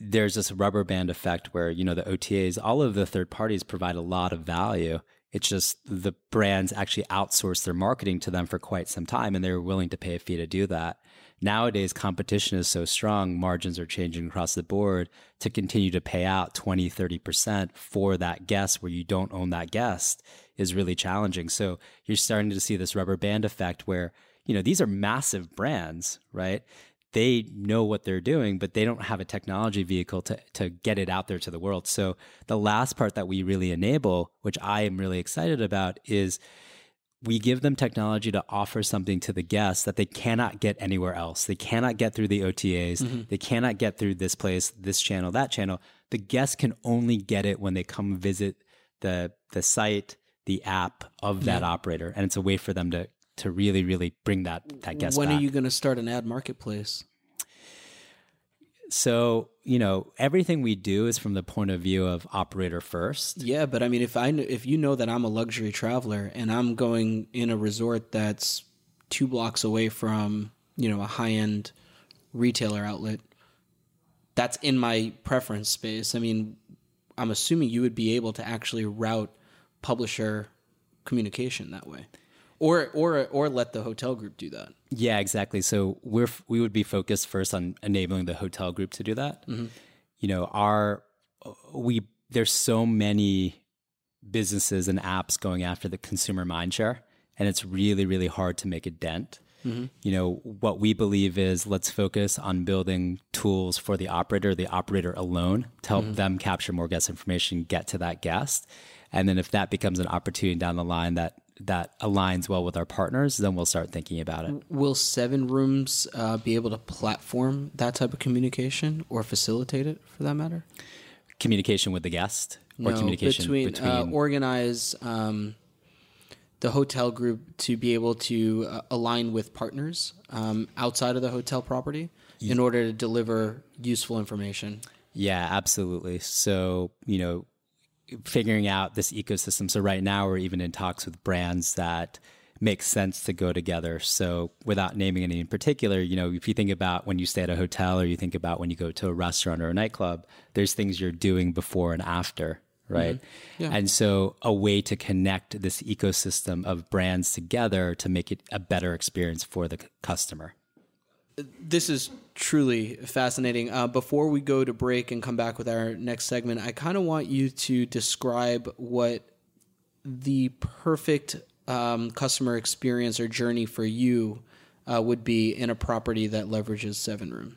there's this rubber band effect where, you know, the OTAs, all of the third parties provide a lot of value. It's just the brands actually outsource their marketing to them for quite some time and they're willing to pay a fee to do that. Nowadays, competition is so strong, margins are changing across the board to continue to pay out 20, 30% for that guest where you don't own that guest is really challenging. So you're starting to see this rubber band effect where, you know, these are massive brands, right? They know what they're doing, but they don't have a technology vehicle to, to get it out there to the world. So the last part that we really enable, which I am really excited about, is we give them technology to offer something to the guests that they cannot get anywhere else. They cannot get through the OTAs. Mhm. They cannot get through this place, this channel, that channel. The guests can only get it when they come visit the the site, the app of that Yeah. operator, and it's a way for them to to really, really bring that that guest when back. are you going to start an ad marketplace? So you know everything we do is from the point of view of operator first. Yeah, but I mean, if I if you know that I'm a luxury traveler and I'm going in a resort that's two blocks away from you know a high end retailer outlet, that's in my preference space. I mean, I'm assuming you would be able to actually route publisher communication that way, or or or let the hotel group do that. Yeah, exactly. So we're we would be focused first on enabling the hotel group to do that. Mhm. You know, our we there's so many businesses and apps going after the consumer mindshare, and it's really really hard to make a dent. Mhm. You know, what we believe is let's focus on building tools for the operator, the operator alone, to help Mhm. them capture more guest information, get to that guest. And then if that becomes an opportunity down the line that that aligns well with our partners, then we'll start thinking about it. Will Seven Rooms uh, be able to platform that type of communication or facilitate it, for that matter? Communication with the guest or No, communication between, between, Uh, organize um, the hotel group to be able to uh, align with partners um, outside of the hotel property in order to deliver useful information. Yeah, absolutely. So, you know, figuring out this ecosystem. So right now we're even in talks with brands that make sense to go together. So without naming any in particular, you know, if you think about when you stay at a hotel or you think about when you go to a restaurant or a nightclub, there's things you're doing before and after, right? Mhm. Yeah. And so a way to connect this ecosystem of brands together to make it a better experience for the customer. This is truly fascinating. Uh, before we go to break and come back with our next segment, I kind of want you to describe what the perfect um, customer experience or journey for you uh, would be in a property that leverages Seven Room.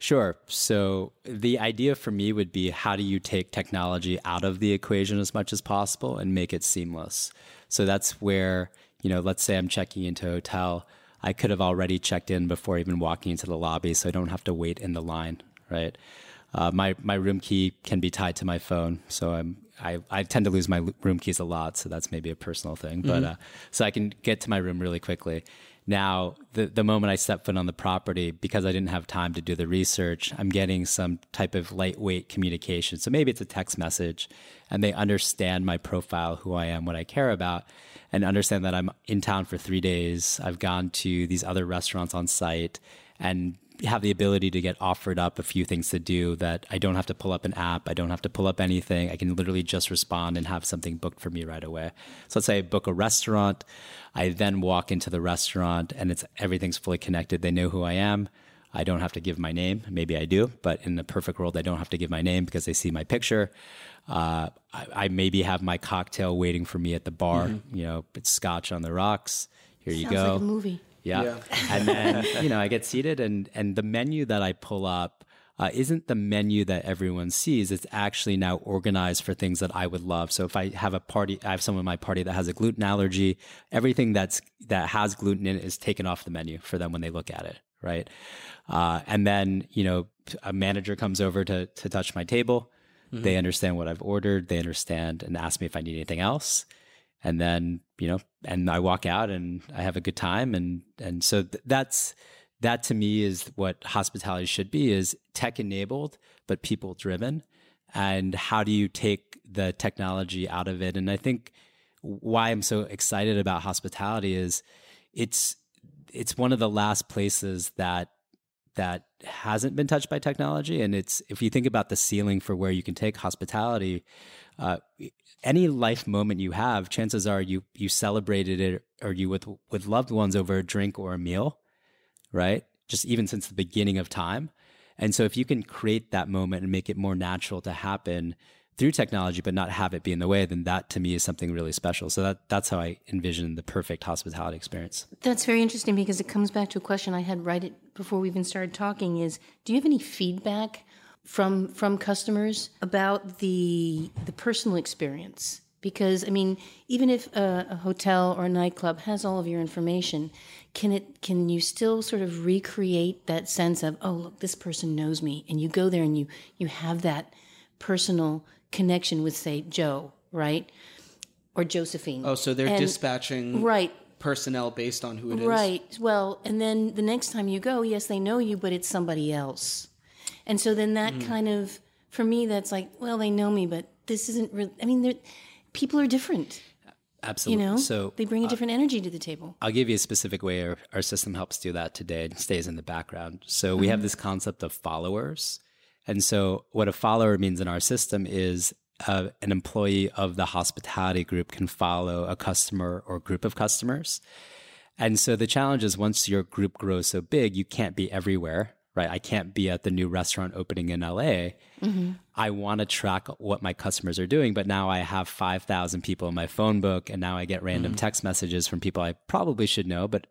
Sure. So the idea for me would be how do you take technology out of the equation as much as possible and make it seamless? So that's where, you know, let's say I'm checking into a hotel. I could have already checked in before even walking into the lobby, so I don't have to wait in the line, right? Uh, my my room key can be tied to my phone, so I'm I, I tend to lose my room keys a lot, so that's maybe a personal thing. But Mhm. uh, so I can get to my room really quickly. Now, the, the moment I step foot on the property, because I didn't have time to do the research, I'm getting some type of lightweight communication. So maybe it's a text message and they understand my profile, who I am, what I care about, and understand that I'm in town for three days. I've gone to these other restaurants on site and have the ability to get offered up a few things to do that I don't have to pull up an app. I don't have to pull up anything. I can literally just respond and have something booked for me right away. So let's say I book a restaurant. I then walk into the restaurant and it's everything's fully connected. They know who I am. I don't have to give my name. Maybe I do, but in the perfect world, I don't have to give my name because they see my picture. Uh, I, I, maybe have my cocktail waiting for me at the bar. Mm-hmm. You know, it's scotch on the rocks. Here Sounds you go. Like a movie. Yeah. yeah. and then, you know, I get seated and and the menu that I pull up uh, isn't the menu that everyone sees. It's actually now organized for things that I would love. So if I have a party, I have someone in my party that has a gluten allergy, everything that's that has gluten in it is taken off the menu for them when they look at it, right? Uh, and then, you know, a manager comes over to to touch my table. Mm-hmm. They understand what I've ordered. They understand and ask me if I need anything else and then you know and i walk out and i have a good time. And and so th- that's that to me is what hospitality should be is tech enabled but people driven. And how do you take the technology out of it? And i think why i'm so excited about hospitality is it's it's one of the last places that that hasn't been touched by technology. And it's if you think about the ceiling for where you can take hospitality uh, any life moment you have, chances are you you celebrated it or you with with loved ones over a drink or a meal, right? Just even since the beginning of time. And so if you can create that moment and make it more natural to happen through technology, but not have it be in the way, then that to me is something really special. So that that's how I envision the perfect hospitality experience. That's very interesting because it comes back to a question I had right before we even started talking is do you have any feedback from from customers about the the personal experience because I mean, even if a, a, hotel or a nightclub has all of your information, can it can you still sort of recreate that sense of oh look this person knows me, and you go there and you you have that personal connection with say Joe right or Josephine. Oh, so they're and, dispatching right personnel based on who it is. Right. Well, and then the next time you go, yes, they know you, but it's somebody else. And so then that mm. kind of, for me, that's like, well, they know me, but this isn't really, I mean, people are different. Absolutely. You know, so they bring a uh, different uh, energy to the table. I'll give you a specific way our, our system helps do that today. It stays in the background. So we mm-hmm. have this concept of followers. And so what a follower means in our system is uh, an employee of the hospitality group can follow a customer or group of customers. And so the challenge is once your group grows so big, you can't be everywhere right? I can't be at the new restaurant opening in LA. Mm-hmm. I want to track what my customers are doing, but now I have 5,000 people in my phone book, and now I get random mm-hmm. text messages from people I probably should know, but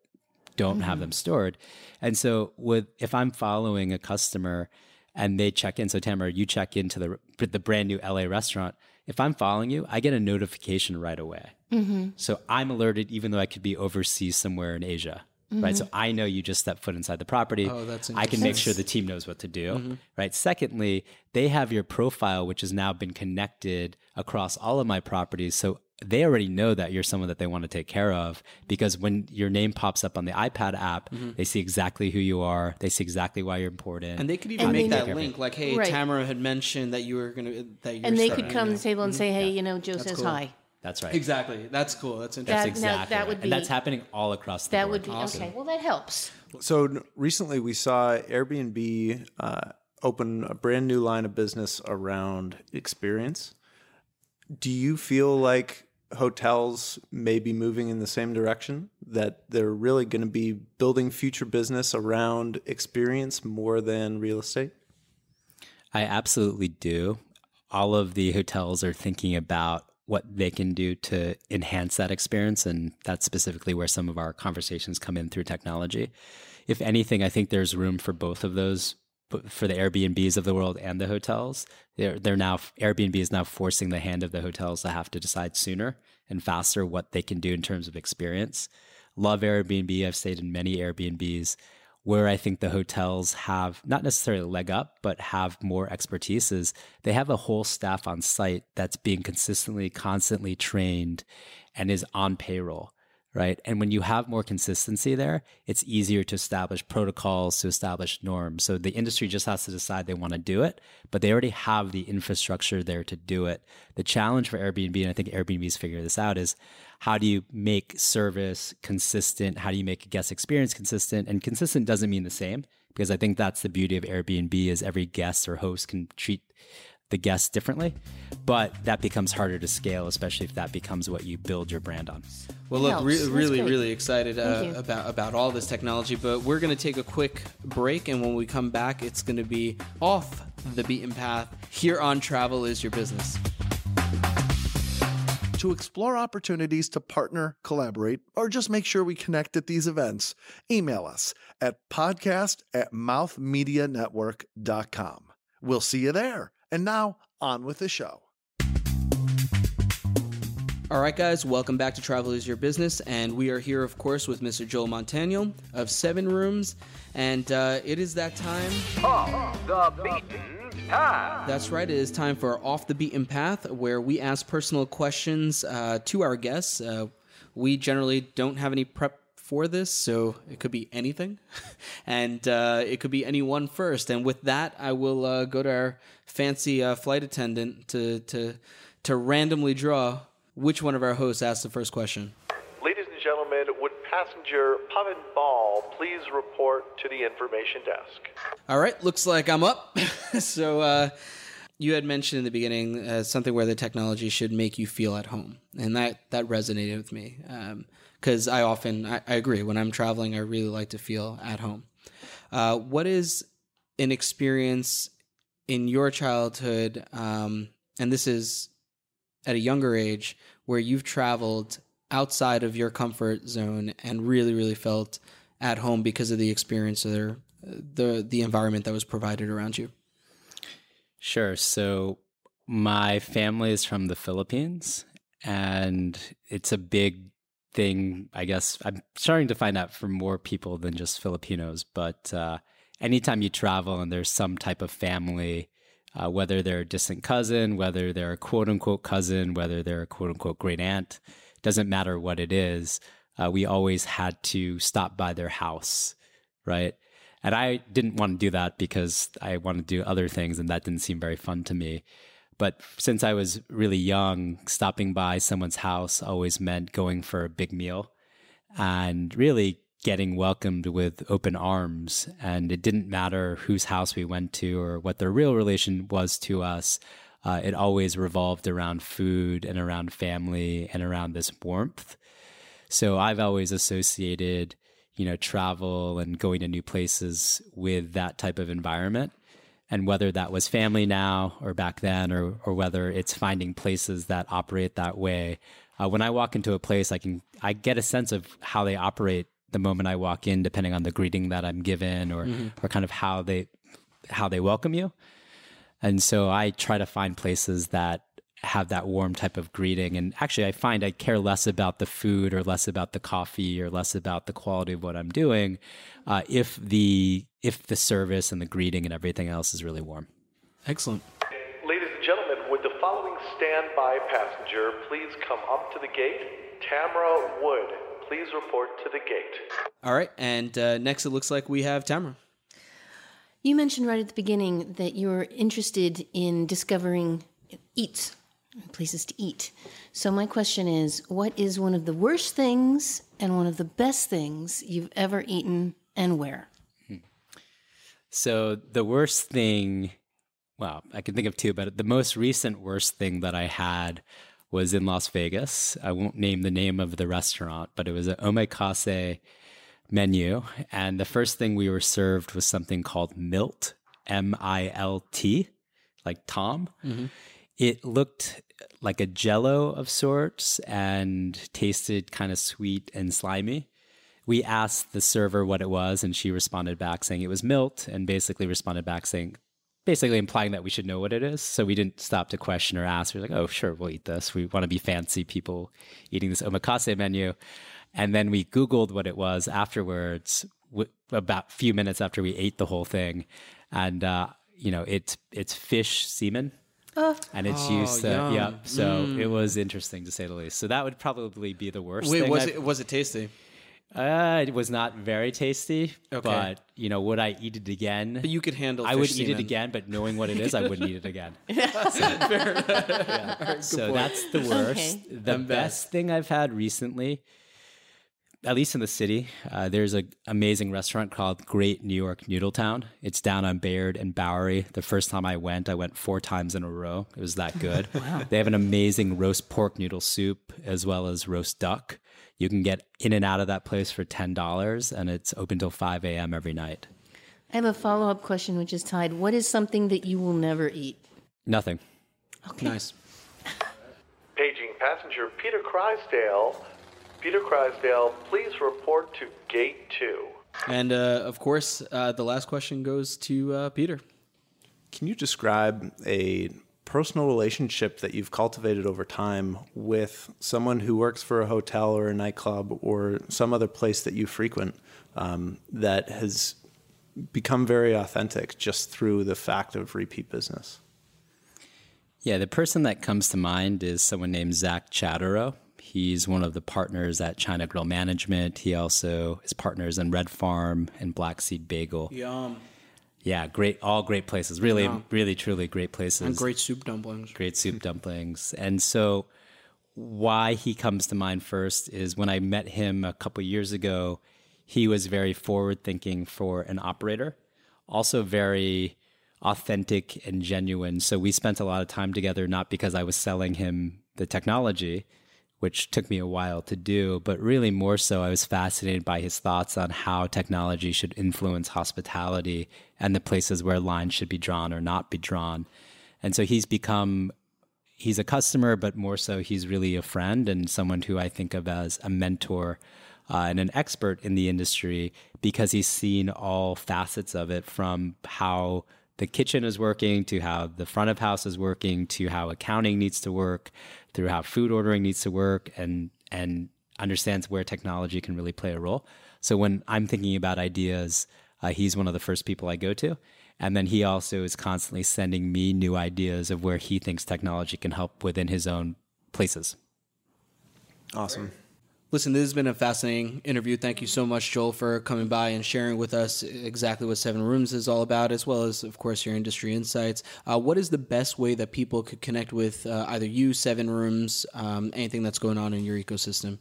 don't mm-hmm. have them stored. And so, with if I'm following a customer and they check in, so Tamara, you check into the the brand new LA restaurant. If I'm following you, I get a notification right away. Mm-hmm. So I'm alerted, even though I could be overseas somewhere in Asia. Mm-hmm. right? So mm-hmm. I know you just stepped foot inside the property. Oh, that's I can make sure the team knows what to do, mm-hmm. right? Secondly, they have your profile, which has now been connected across all of my properties. So they already know that you're someone that they want to take care of because when your name pops up on the iPad app, mm-hmm. they see exactly who you are. They see exactly why you're important. And they could even and make that link, like, "Hey, right. Tamara had mentioned that you were going to that." You're and they could come to the table and say, "Hey, yeah. you know, Joe That's says cool. hi." That's right. Exactly. That's cool. That's interesting. That's exactly. that would right. be, and that's happening all across the world. that board. would be awesome. okay. Well, that helps. So recently, we saw Airbnb uh, open a brand new line of business around experience. Do you feel like hotels may be moving in the same direction? That they're really going to be building future business around experience more than real estate? I absolutely do. All of the hotels are thinking about what they can do to enhance that experience. And that's specifically where some of our conversations come in through technology. If anything, I think there's room for both of those for the Airbnbs of the world and the hotels. They're, they're now, Airbnb is now forcing the hand of the hotels to have to decide sooner and faster what they can do in terms of experience. Love Airbnb. I've stayed in many Airbnbs where I think the hotels have not necessarily leg up, but have more expertise is they have a whole staff on site that's being consistently, constantly trained and is on payroll. Right? And when you have more consistency there, it's easier to establish protocols, to establish norms. So the industry just has to decide they want to do it, but they already have the infrastructure there to do it. The challenge for Airbnb, and I think Airbnb's figured this out, is how do you make service consistent? How do you make a guest experience consistent? And consistent doesn't mean the same because I think that's the beauty of Airbnb is every guest or host can treat the guests differently, but that becomes harder to scale, especially if that becomes what you build your brand on. Well, look, re- really, really excited uh, about about all this technology, but we're going to take a quick break, and when we come back, it's going to be off the beaten path here on Travel is Your Business. To explore opportunities to partner, collaborate, or just make sure we connect at these events, email us at podcast at mouthmedianetwork.com. We'll see you there. And now, on with the show. All right, guys, welcome back to Travel is Your Business. And we are here, of course, with Mr. Joel Montaniel of Seven Rooms. And uh, it is that time. Off the beaten path. That's right. It is time for Off the Beaten Path, where we ask personal questions uh, to our guests. Uh, we generally don't have any prep for this, so it could be anything, and uh, it could be anyone first. And with that, I will uh, go to our fancy uh, flight attendant to to to randomly draw which one of our hosts asks the first question. Ladies and gentlemen, would passenger Pavan Bahl please report to the information desk? All right, looks like I'm up. so. Uh, you had mentioned in the beginning uh, something where the technology should make you feel at home, and that that resonated with me. Um, because I often I, I, agree when I'm traveling, I really like to feel at home. Uh, what is an experience in your childhood, um, and this is at a younger age, where you've traveled outside of your comfort zone and really, really felt at home because of the experience or the the environment that was provided around you? Sure. So my family is from the Philippines, and it's a big thing, I guess I'm starting to find out from more people than just Filipinos, but uh, anytime you travel and there's some type of family, uh, whether they're a distant cousin, whether they're a quote unquote cousin, whether they're a quote unquote great aunt, doesn't matter what it is, uh, we always had to stop by their house, right? And I didn't want to do that because I wanted to do other things, and that didn't seem very fun to me. But since I was really young, stopping by someone's house always meant going for a big meal and really getting welcomed with open arms. And it didn't matter whose house we went to or what their real relation was to us. Uh, it always revolved around food and around family and around this warmth. So I've always associated, you know, travel and going to new places with that type of environment and whether that was family now or back then, or or whether it's finding places that operate that way. Uh, when I walk into a place, I can I get a sense of how they operate the moment I walk in, depending on the greeting that I'm given, or mm-hmm. or kind of how they how they welcome you. And so I try to find places that have that warm type of greeting. And actually, I find I care less about the food or less about the coffee or less about the quality of what I'm doing uh, if the if the service and the greeting and everything else is really warm. Excellent. Ladies and gentlemen, would the following standby passenger please come up to the gate? Tamara Wood, please report to the gate. All right, and uh, next it looks like we have Tamara. You mentioned right at the beginning that you're interested in discovering eats places to eat. So, my question is what is one of the worst things and one of the best things you've ever eaten and where? So, the worst thing, well, I can think of two, but the most recent worst thing that I had was in Las Vegas. I won't name the name of the restaurant, but it was an omakase menu. And the first thing we were served was something called Milt, M I L T, like Tom. Mm-hmm. It looked like a jello of sorts and tasted kind of sweet and slimy. We asked the server what it was, and she responded back saying it was milt, and basically responded back saying, basically implying that we should know what it is. So we didn't stop to question or ask. We were like, oh, sure, we'll eat this. We want to be fancy people eating this omakase menu. And then we Googled what it was afterwards, about a few minutes after we ate the whole thing. And, uh, you know, it's, it's fish semen and it's Oh, used to yum. yeah. So Mm. it was interesting to say the least. So that would probably be the worst. Wait, thing was I've- it was it tasty? Uh, it was not very tasty, Okay. but you know, would I eat it again? But you could handle I would fish eat it again, but knowing what it is, I wouldn't eat it again. Fair enough. All right, so point. that's the worst. Okay. The And best thing I've had recently, at least in the city, uh, there's an amazing restaurant called Great New York Noodletown. It's down on Bayard and Bowery. The first time I went, I went four times in a row. It was that good. They have an amazing roast pork noodle soup as well as roast duck. You can get in and out of that place for ten dollars, and it's open till five a.m. every night. I have a follow up question, which is tied. What is something that you will never eat? Nothing. Nice. Paging passenger Peter Crysdale. Peter Crysdale, please report to gate two. And uh, of course, uh, the last question goes to uh, Peter. Can you describe a personal relationship that you've cultivated over time with someone who works for a hotel or a nightclub or some other place that you frequent um, that has become very authentic just through the fact of repeat business? Yeah, the person that comes to mind is someone named Zach Chatterow. He's one of the partners at China Grill Management. He also is partners in Red Farm and Black Seed Bagel. Yum. Yeah, great, all great places. Really, Yum. really, truly great places. And great soup dumplings. Great soup dumplings. And so, why he comes to mind first is when I met him a couple years ago, he was very forward thinking for an operator, also very authentic and genuine. So, we spent a lot of time together, not because I was selling him the technology, which took me a while to do, but really more so, I was fascinated by his thoughts on how technology should influence hospitality and the places where lines should be drawn or not be drawn. And so he's become he's a customer, but more so he's really a friend and someone who I think of as a mentor uh, and an expert in the industry because he's seen all facets of it from how the kitchen is working to how the front of house is working to how accounting needs to work through how food ordering needs to work and and understands where technology can really play a role. So when i'm thinking about ideas uh, he's one of the first people i go to. And then he also is constantly sending me new ideas of where he thinks technology can help within his own places. Awesome. Listen, this has been a fascinating interview. Thank you so much, Joel, for coming by and sharing with us exactly what Seven Rooms is all about, as well as, of course, your industry insights. Uh, what is the best way that people could connect with uh, either you, Seven Rooms, um, anything that's going on in your ecosystem?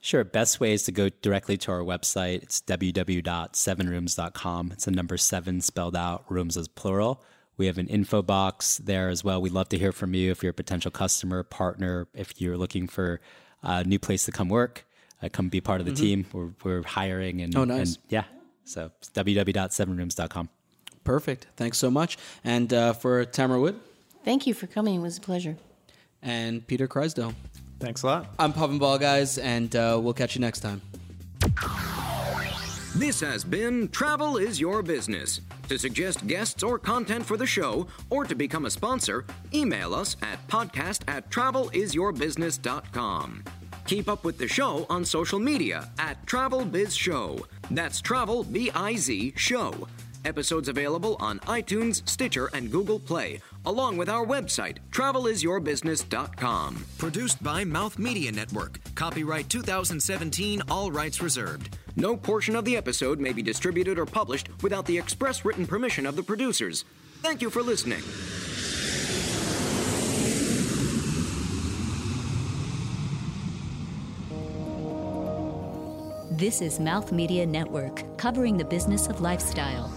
Sure. Best way is to go directly to our website. It's www.sevenrooms.com. It's the number seven spelled out, rooms is plural. We have an info box there as well. We'd love to hear from you if you're a potential customer, partner, if you're looking for a new place to come work, uh, come be part of the Mhm. team. We're, we're hiring and, Oh, nice. and yeah. So it's www.sevenrooms.com. Perfect. Thanks so much. And uh, for Tamara Wood Thank you for coming. It was a pleasure. and Peter Crysdale. Thanks a lot. I'm Pavan Bahl, guys, and uh, we'll catch you next time. This has been Travel is Your Business. To suggest guests or content for the show, or to become a sponsor, email us at podcast at travelisyourbusiness.com. Keep up with the show on social media at Travel Biz Show. That's Travel B I Z Show. Episodes available on iTunes, Stitcher, and Google Play, along with our website, travelisyourbusiness.com. Produced by Mouth Media Network. Copyright 2017, all rights reserved. No portion of the episode may be distributed or published without the express written permission of the producers. Thank you for listening. This is Mouth Media Network, covering the business of lifestyle.